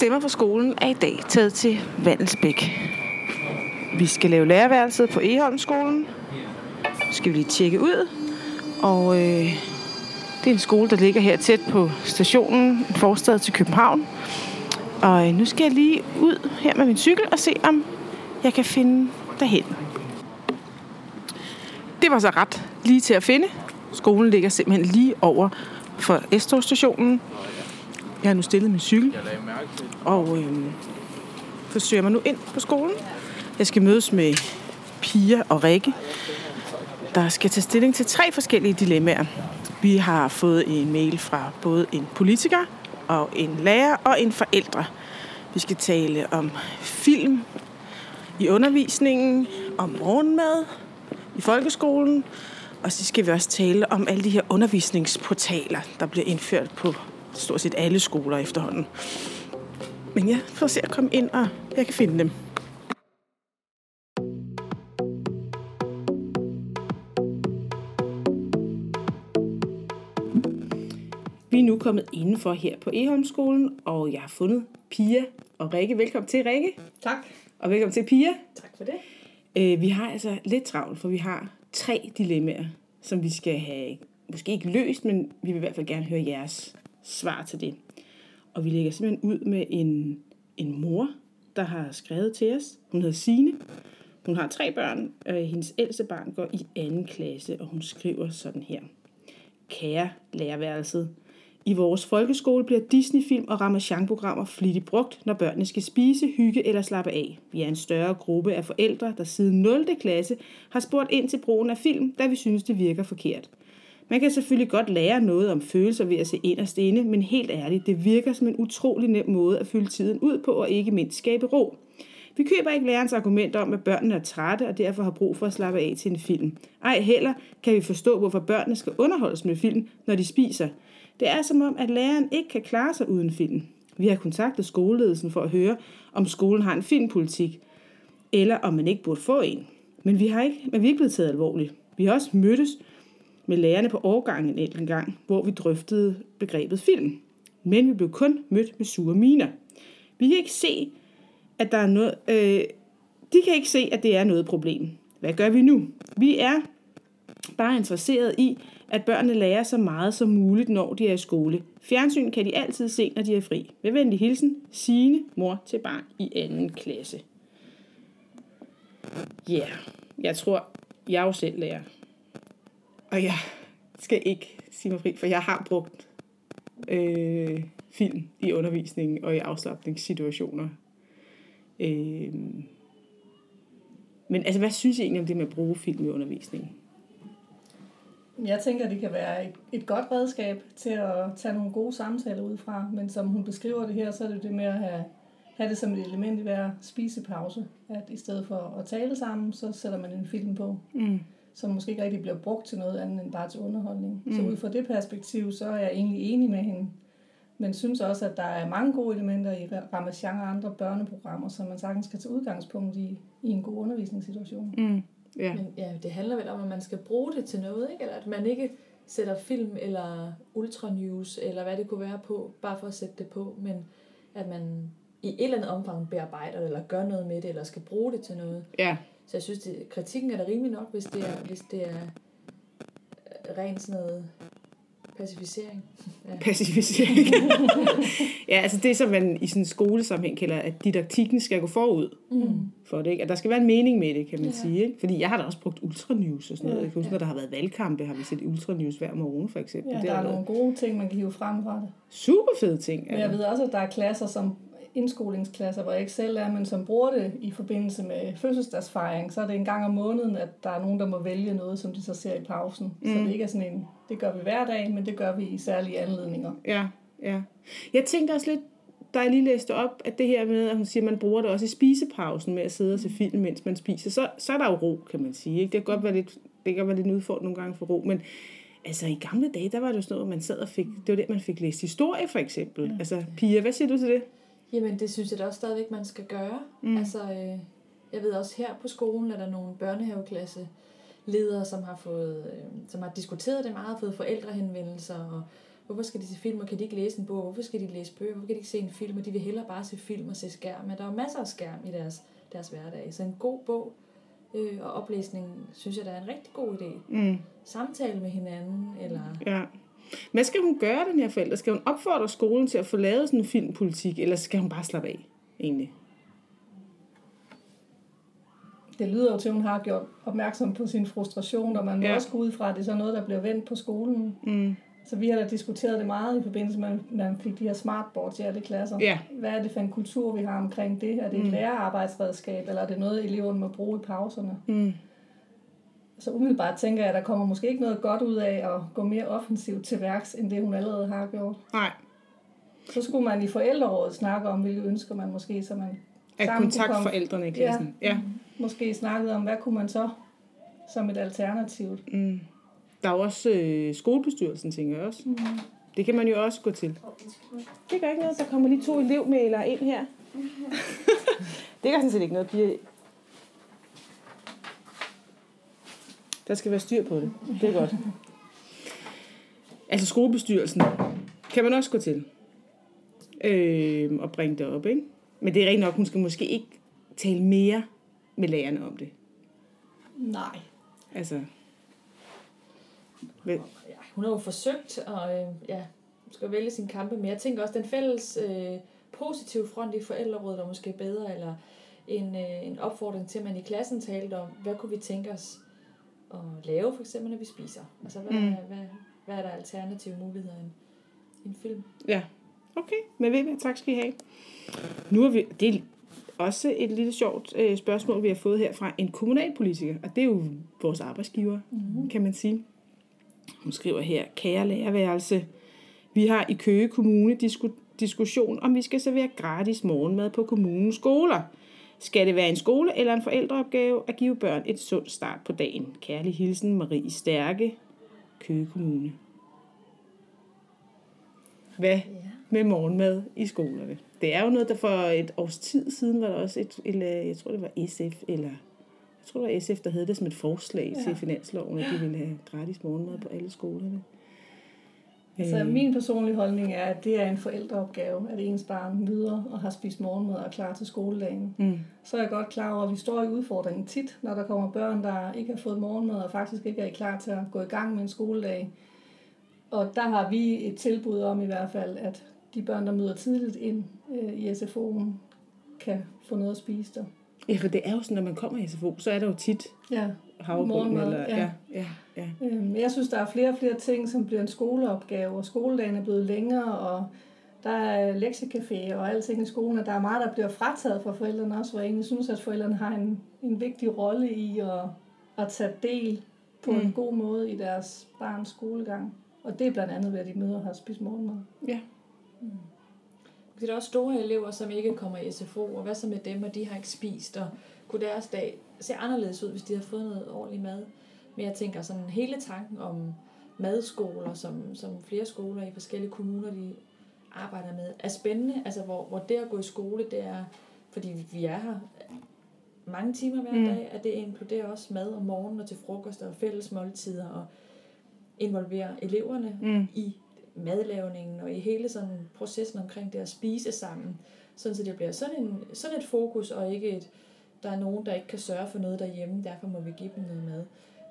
Stemmer for skolen er i dag taget til Vandelsbæk. Vi skal lave lærerværelset på Eholmskolen. Så skal vi lige tjekke ud. Og øh, det er en skole, der ligger her tæt på stationen, en forstad til København. Og øh, nu skal jeg lige ud her med min cykel og se, om jeg kan finde derhen. Det var så ret lige til at finde. Skolen ligger simpelthen lige over for s stationen jeg har nu stillet min cykel og øh, forsøger mig nu ind på skolen. Jeg skal mødes med Pia og Rikke, der skal tage stilling til tre forskellige dilemmaer. Vi har fået en mail fra både en politiker og en lærer og en forældre. Vi skal tale om film i undervisningen, om morgenmad i folkeskolen, og så skal vi også tale om alle de her undervisningsportaler, der bliver indført på stort set alle skoler efterhånden. Men jeg får se at komme ind, og jeg kan finde dem. Vi er nu kommet indenfor her på Eholmskolen, og jeg har fundet Pia og Rikke. Velkommen til, Rikke. Tak. Og velkommen til, Pia. Tak for det. Øh, vi har altså lidt travlt, for vi har tre dilemmaer, som vi skal have, måske ikke løst, men vi vil i hvert fald gerne høre jeres svar til det. Og vi lægger simpelthen ud med en, en mor, der har skrevet til os. Hun hedder Sine. Hun har tre børn. og hendes ældste barn går i anden klasse, og hun skriver sådan her. Kære lærerværelset, i vores folkeskole bliver Disney-film og Ramachan-programmer flittigt brugt, når børnene skal spise, hygge eller slappe af. Vi er en større gruppe af forældre, der siden 0. klasse har spurgt ind til brugen af film, da vi synes, det virker forkert. Man kan selvfølgelig godt lære noget om følelser ved at se inderst inde, men helt ærligt, det virker som en utrolig nem måde at fylde tiden ud på og ikke mindst skabe ro. Vi køber ikke lærerens argument om, at børnene er trætte og derfor har brug for at slappe af til en film. Ej heller kan vi forstå, hvorfor børnene skal underholdes med film, når de spiser. Det er som om, at læreren ikke kan klare sig uden film. Vi har kontaktet skoleledelsen for at høre, om skolen har en filmpolitik, eller om man ikke burde få en. Men vi har ikke, men vi er ikke blevet taget alvorligt. Vi har også mødtes med lærerne på årgangen en enkelt gang, hvor vi drøftede begrebet film. Men vi blev kun mødt med sure miner. Vi kan ikke se, at der er noget... Øh, de kan ikke se, at det er noget problem. Hvad gør vi nu? Vi er bare interesseret i, at børnene lærer så meget som muligt, når de er i skole. Fjernsyn kan de altid se, når de er fri. Med venlig hilsen, Signe, mor til barn i anden klasse. Ja, yeah. jeg tror, jeg er jo selv lærer. Og jeg skal ikke sige mig fri, for jeg har brugt øh, film i undervisningen og i afslappningssituationer. Øh, men altså, hvad synes I egentlig om det med at bruge film i undervisningen? Jeg tænker, det kan være et, et godt redskab til at tage nogle gode samtaler ud fra, men som hun beskriver det her, så er det det med at have, have det som et element i hver spisepause. At i stedet for at tale sammen, så sætter man en film på, mm. Som måske ikke rigtig bliver brugt til noget andet end bare til underholdning. Mm. Så ud fra det perspektiv, så er jeg egentlig enig med hende. Men synes også, at der er mange gode elementer i Ramachan og andre børneprogrammer, som man sagtens kan tage udgangspunkt i, i en god undervisningssituation. Mm. Ja. Men ja, det handler vel om, at man skal bruge det til noget, ikke? Eller at man ikke sætter film eller ultranews, eller hvad det kunne være på, bare for at sætte det på, men at man i et eller andet omfang bearbejder det, eller gør noget med det, eller skal bruge det til noget. Ja. Så jeg synes, at kritikken er da rimelig nok, hvis det er, hvis det er rent sådan noget Pacificering. Ja. Pacificering. ja, altså det, som man i sådan en skolesammenhæng kalder, at didaktikken skal gå forud mm. for det. Ikke? At der skal være en mening med det, kan man ja. sige. Ikke? Fordi jeg har da også brugt ultranews og sådan noget. Jeg kan huske, ja. når der har været valgkampe, har vi set ultranews hver morgen, for eksempel. Ja, det der er nogle gode ting, man kan hive frem fra det. Super fede ting. Men jeg ved også, at der er klasser, som indskolingsklasser, hvor jeg ikke selv er, men som bruger det i forbindelse med fødselsdagsfejring, så er det en gang om måneden, at der er nogen, der må vælge noget, som de så ser i pausen. Mm. Så det ikke er sådan en, det gør vi hver dag, men det gør vi i særlige anledninger. Ja, ja. Jeg tænkte også lidt, da jeg lige læste op, at det her med, at hun siger, at man bruger det også i spisepausen med at sidde og se film, mens man spiser, så, så er der jo ro, kan man sige. Ikke? Det kan godt være lidt, det kan være lidt udfordrende nogle gange for ro, men altså i gamle dage, der var det jo sådan noget, man sad og fik, det var det, man fik læst historie for eksempel. Ja. Altså, Pia, hvad siger du til det? Jamen, det synes jeg da også stadigvæk, man skal gøre. Mm. Altså, øh, jeg ved også her på skolen, er der nogle børnehaveklasse ledere, som har fået, øh, som har diskuteret det meget, fået forældrehenvendelser, og Hvorfor skal de se film, og kan de ikke læse en bog? Hvorfor skal de læse bøger? Hvorfor kan de ikke se en film? Og de vil hellere bare se film og se skærm. Men der er jo masser af skærm i deres, deres hverdag. Så en god bog øh, og oplæsning, synes jeg, der er en rigtig god idé. Mm. Samtale med hinanden, eller... Ja. Hvad skal hun gøre, den her forælder? Skal hun opfordre skolen til at få lavet sådan en filmpolitik, eller skal hun bare slappe af, egentlig? Det lyder jo til, at hun har gjort opmærksom på sin frustration, og man må Ja. også gå ud fra, at det er sådan noget, der bliver vendt på skolen. Mm. Så vi har da diskuteret det meget i forbindelse med, at man fik de her smartboards i alle klasser. Ja. Hvad er det for en kultur, vi har omkring det? Er det et Mm. lærerarbejdsredskab, eller er det noget, eleverne må bruge i pauserne? Mm. Så umiddelbart tænker jeg, at der kommer måske ikke noget godt ud af at gå mere offensivt til værks, end det hun allerede har gjort. Nej, Så skulle man i forældrerådet snakke om, hvilke ønsker man måske, så man at kontakte forældrene i klassen. Ja. måske snakkede om, hvad kunne man så som et alternativ. Mm. Der er jo også øh, skolebestyrelsen, tænker jeg også. Mm. Det kan man jo også gå til. Det gør ikke noget, der kommer lige to elevmailere ind her. det gør sådan set ikke noget, Pia. Der skal være styr på det. Det er godt. Altså skolebestyrelsen kan man også gå til. Øh, og bringe det op, ikke? Men det er rigtig nok, hun skal måske ikke tale mere med lærerne om det. Nej. Altså, Ja, hun har jo forsøgt at øh, ja, hun skal vælge sin kampe, men jeg tænker også, den fælles øh, positive front i forældrerådet er måske bedre, eller en, øh, en opfordring til, at man i klassen talte om, hvad kunne vi tænke os at lave, for eksempel, når vi spiser? Altså, hvad, Mm. mm. hvad, hvad er der alternative muligheder end en film? Ja, okay. Men ved hvad, tak skal I have. Nu er vi, det er også et lille sjovt øh, spørgsmål, vi har fået her fra en kommunalpolitiker, og det er jo vores arbejdsgiver, mm-hmm. kan man sige. Hun skriver her, kære lærerværelse, vi har i Køge Kommune disku- diskussion, om vi skal servere gratis morgenmad på kommunens skoler. Skal det være en skole eller en forældreopgave at give børn et sundt start på dagen? Kærlig hilsen, Marie Stærke, Køge Kommune. Hvad Ja. med morgenmad i skolerne. Det er jo noget, der for et års tid siden var der også et, et jeg tror det var SF, eller jeg tror det var SF, der havde det som et forslag. Ja. til finansloven, at de ville have gratis morgenmad på alle skolerne. Så Øh, min personlige holdning er, at det er en forældreopgave, at ens barn møder og har spist morgenmad og er klar til skoledagen. Mm. Så er jeg godt klar over, at vi står i udfordringen tit, når der kommer børn, der ikke har fået morgenmad og faktisk ikke er klar til at gå i gang med en skoledag. Og der har vi et tilbud om i hvert fald, at de børn, der møder tidligt ind øh, i SFO'en, kan få noget at spise der. Ja, for det er jo sådan, når man kommer i SFO, så er der jo tit Ja, havregryn. Morgenmad, Eller, ja. ja. Ja, ja. Øhm, Jeg synes, der er flere og flere ting, som bliver en skoleopgave, og skoledagen er blevet længere, og der er lektiecafé og alting i skolen, og der er meget, der bliver frataget fra forældrene også, hvor jeg egentlig synes, at forældrene har en, en vigtig rolle i at, at tage del på mm. Mm. en god måde i deres barns skolegang. Og det er blandt andet ved, at de møder og har spist morgenmad. ja. Det er der også store elever, som ikke kommer i SFO, og hvad så med dem, og de har ikke spist, og kunne deres dag se anderledes ud, hvis de har fået noget ordentlig mad. Men jeg tænker sådan hele tanken om madskoler, som, som flere skoler i forskellige kommuner, de arbejder med, er spændende. Altså hvor, hvor det at gå i skole, det er, fordi vi er her mange timer hver Mm. dag, at det inkluderer også mad om morgenen og til frokost og fælles måltider, og involvere eleverne Mm. i madlavningen og i hele sådan processen omkring det at spise sammen. Sådan så det bliver sådan, en, sådan et fokus, og ikke et, der er nogen, der ikke kan sørge for noget derhjemme, derfor må vi give dem noget mad.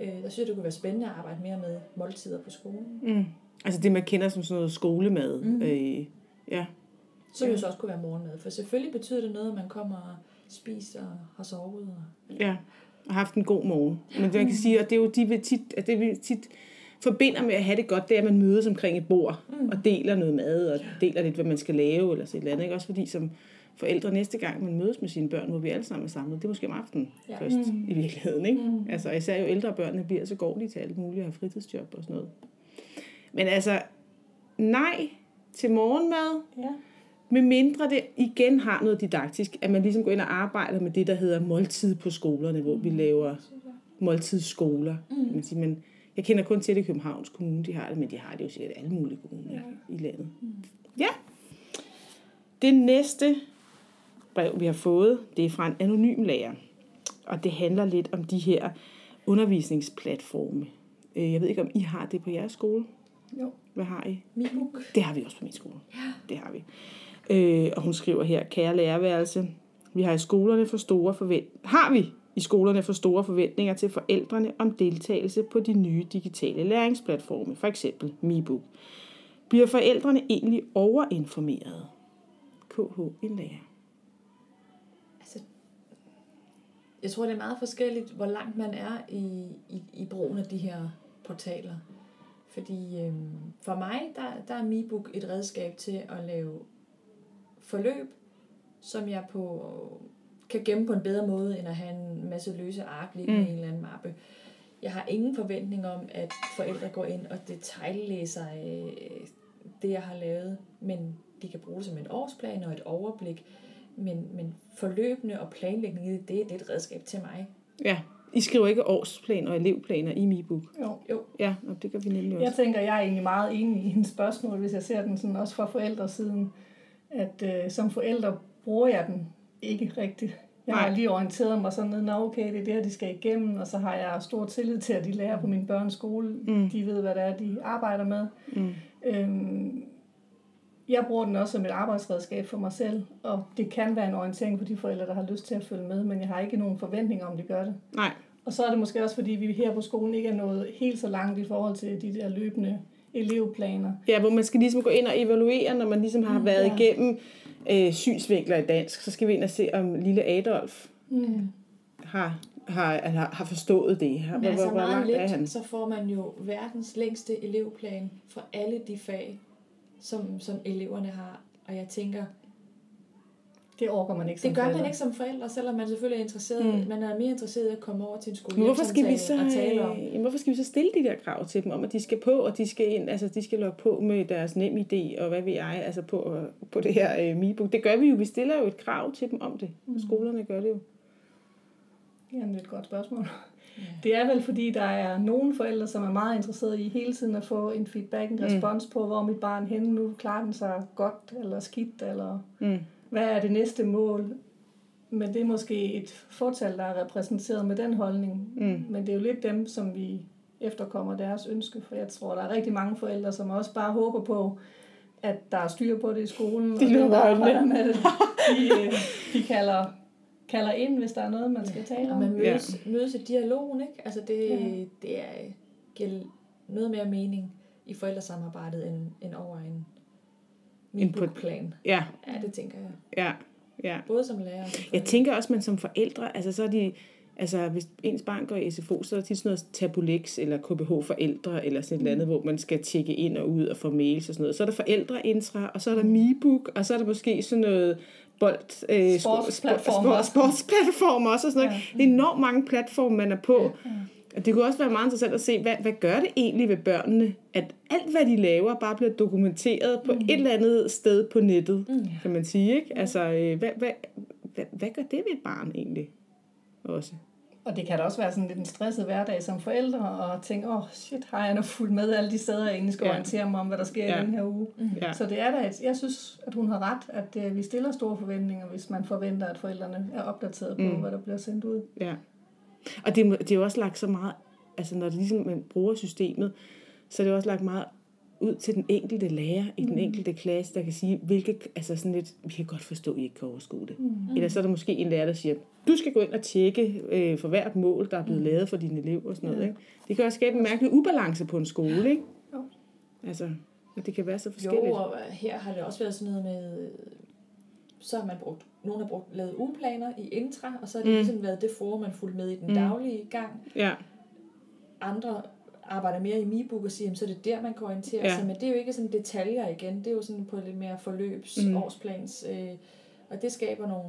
Øh, der synes jeg, det kunne være spændende at arbejde mere med måltider på skolen. Mm. Altså det, man kender som sådan noget skolemad. Mhm. Øh, ja. Så Ja. jo så også kunne være morgenmad, for selvfølgelig betyder det noget, at man kommer og spiser og har sovet. Og... Ja, og haft en god morgen. Men man kan sige, at det er jo de tit, at det vi tit forbinder med at have det godt, det er, at man mødes omkring et bord Mm. og deler noget mad og deler lidt, hvad man skal lave eller så et eller andet. Ikke? Også fordi som forældre næste gang, man mødes med sine børn, hvor vi alle sammen er samlet, det er måske om aftenen Ja. først Mm. i virkeligheden. Ikke? Mm. Altså især jo ældre børnene bliver, så går de til alt muligt og har fritidsjob og sådan noget. Men altså, nej til morgenmad, Ja. med mindre det igen har noget didaktisk, at man ligesom går ind og arbejder med det, der hedder måltid på skolerne, hvor vi laver måltidsskoler. Mm. Man siger, men jeg kender kun til det i Københavns Kommune, de har det, men de har det jo sikkert alle mulige kommuner ja. i landet. Ja. Det næste brev, vi har fået, det er fra en anonym lærer. Og det handler lidt om de her undervisningsplatforme. Øh, Jeg ved ikke, om I har det på jeres skole? Jo. Hvad har I? MiBook. Det har vi også på min skole. Ja. Det har vi. Øh, og hun skriver her, kære lærerværelse, vi har i skolerne for store forvent har vi i skolerne får store forventninger til forældrene om deltagelse på de nye digitale læringsplatforme, for eksempel MiBook. Bliver forældrene egentlig overinformeret? KH en lærer. Altså, jeg tror, det er meget forskelligt, hvor langt man er i, i, i brugen af de her portaler. Fordi øhm, for mig, der, der er MiBook et redskab til at lave forløb, som jeg på kan gemme på en bedre måde, end at have en masse løse ark liggende mm. i en eller anden mappe. Jeg har ingen forventning om, at forældre går ind og detaljlæser øh, det, jeg har lavet, men de kan bruge det som en årsplan og et overblik. Men, men forløbende og planlægning, det, det er et redskab til mig. Ja, I skriver ikke årsplaner og elevplaner i MiBook. Jo. Jo. Ja, og det gør vi nemlig også. Jeg tænker, jeg er egentlig meget enig i hendes spørgsmål, hvis jeg ser den sådan også fra forældresiden, at øh, som forældre bruger jeg den ikke rigtigt. Jeg har Nej. lige orienteret mig sådan, at okay, det er det her, de skal igennem, og så har jeg stor tillid til, at de lærer på min børns skole. Mm. De ved, hvad det er, de arbejder med. Mm. Øhm, jeg bruger den også som et arbejdsredskab for mig selv, og det kan være en orientering for de forældre, der har lyst til at følge med, men jeg har ikke nogen forventninger om, de gør det. Nej, Og så er det måske også, fordi vi her på skolen ikke er nået helt så langt i forhold til de der løbende elevplaner. Ja, hvor man skal ligesom gå ind og evaluere, når man ligesom har Mm, været ja. igennem øh, synsvinkler i dansk. Så skal vi ind og se, om lille Adolf Mm. har, har, har, har forstået det. Har, Men hvor, altså hvor, meget langt er han? lidt, så får man jo verdens længste elevplan for alle de fag, som, som eleverne har. Og jeg tænker, Det orker man ikke som det gør man forælder. ikke som forældre, selvom man selvfølgelig er interesseret. Mm. Man er mere interesseret i at komme over til en skole Men hvorfor skal, vi så, og tale om. øh, jamen, hvorfor skal vi så stille de der krav til dem om, at de skal på, og de skal ind, altså de skal logge på med deres nem idé, og hvad ved jeg, altså på, på det her øh, MiBook. Det gør vi jo, vi stiller jo et krav til dem om det. Mm. Skolerne gør det jo. Jamen, det er et godt spørgsmål. Ja. Det er vel, fordi der er nogle forældre, som er meget interesserede i hele tiden at få en feedback, en Mm. respons på, hvor mit barn henne nu, klarer den sig godt eller skidt, eller Mm. Hvad er det næste mål. Men det er måske et fortal, der er repræsenteret med den holdning. Mm. Men det er jo lidt dem, som vi efterkommer deres ønske, for jeg tror, der er rigtig mange forældre, som også bare håber på, at der er styr på det i skolen. De og lukker øjnene. med det, de, øh, de kalder, kalder ind, hvis der er noget, man skal tale Og om. man mødes, ja. mødes i dialogen, ikke? Altså det, ja. det er, giver noget mere mening i forældresamarbejdet end, end over en Input. MiBook-plan. Ja, Ja, det tænker jeg. ja, ja. Både som lærer og som Jeg tænker også, at man som forældre, altså så er de, altså hvis ens barn går i SFO, så er der tit sådan noget Tabulex eller KBH forældre, eller sådan et eller andet, hvor man skal tjekke ind og ud og få mails og sådan noget. Så er der forældreintra, og så er der MiBook, og så er der måske sådan noget bold, øh, Sportsplatformer. sport, sportsplatformer også og sådan noget. Ja. Det er enormt mange platforme, man er på. Ja. Og det kunne også være meget interessant at se, hvad, hvad gør det egentlig ved børnene, at alt, hvad de laver, bare bliver dokumenteret på mm. et eller andet sted på nettet, mm. kan man sige. Ikke? Altså, øh, hvad, hvad, hvad, hvad gør det ved et barn egentlig også? Og det kan da også være sådan lidt en stresset hverdag som forældre, og tænke, åh oh, shit, har jeg nu fulgt med alle de steder, jeg egentlig skal Ja. orientere mig om, hvad der sker ja. i den her uge. Mm. Ja. Så det er da et, jeg synes, at hun har ret, at øh, vi stiller store forventninger, hvis man forventer, at forældrene er opdateret på, Mm. hvad der bliver sendt ud. Ja. Og det, det er jo også lagt så meget, altså når det ligesom man bruger systemet, så er det også lagt meget ud til den enkelte lærer i den enkelte klasse, der kan sige, hvilke, altså sådan lidt, vi kan godt forstå, at I ikke kan overskue det. Mm. Eller så er der måske en lærer, der siger, du skal gå ind og tjekke øh, for hvert mål, der er blevet lavet for dine elever og sådan noget. Ja. Ikke? Det kan også skabe en mærkelig ubalance på en skole, ikke? Jo. Altså, at det kan være så forskelligt. Jo, og her har det også været sådan noget med, så har man brugt, nogen har brugt, lavet ugeplaner i Intra, og så har det Mm. ligesom været det forum, man fulgte med i den Mm. daglige gang. Ja, Andre arbejder mere i MiBook og siger, så er det der, man kan orientere Ja. sig. Men det er jo ikke sådan detaljer igen. Det er jo sådan på lidt mere forløbs, Mm. årsplans. Øh, og det skaber nogle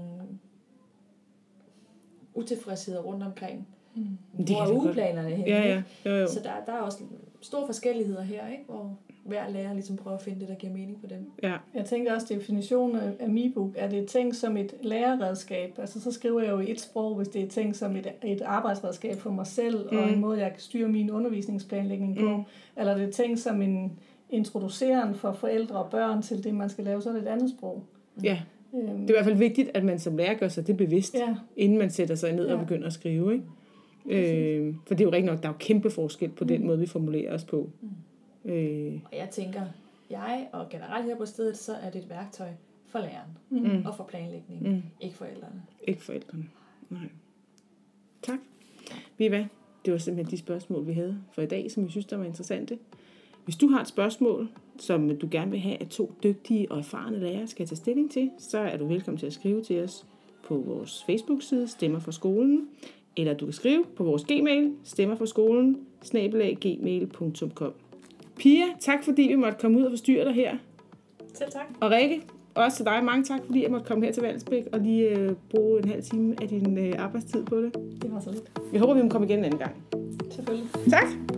utilfredsheder rundt omkring. Mm. Hvor er det godt. ugeplanerne henne? ja, ja. Jo, jo. Så der, der er også store forskelligheder her, ikke? hvor hver lærer ligesom prøver at finde det, der giver mening for dem. Ja, Jeg tænker også, definitionen af MiBook, er det tænkt som et lærerredskab? Altså så skriver jeg jo i et sprog, hvis det er tænkt som et, et arbejdsredskab for mig selv, mm. og Mm. en måde, jeg kan styre min undervisningsplanlægning på. Mm. Eller er det tænkt som en introduceren for forældre og børn til det, man skal lave, så er det et andet sprog. ja. Øhm, Det er i hvert fald vigtigt, at man som lærer gør sig det bevidst. ja, inden man sætter sig ned og Ja. begynder at skrive. Ikke? Øh, for det er jo rigtig nok, der er jo kæmpe forskel på den måde, vi formulerer os på. Øh, Og jeg tænker, jeg og generelt her på stedet, så er det et værktøj for læreren mm, og for planlægning, mm, ikke forældrene. ikke forældrene. Nej. Tak. Ved I hvad? Det var simpelthen de spørgsmål, vi havde for i dag, som vi synes, der var interessante. Hvis du har et spørgsmål, som du gerne vil have, at to dygtige og erfarne lærere skal tage stilling til, så er du velkommen til at skrive til os på vores Facebook-side, Stemmer for skolen, eller du kan skrive på vores gmail, stemmer for skolen, gmail.com. Pia, tak fordi vi måtte komme ud og forstyrre dig her. Selv tak. Og Rikke, også til dig, mange tak fordi jeg måtte komme her til Valsbæk og lige øh, bruge en halv time af din øh, arbejdstid på det. Det var så lidt. Jeg håber, vi må komme igen en anden gang. Selvfølgelig. Tak!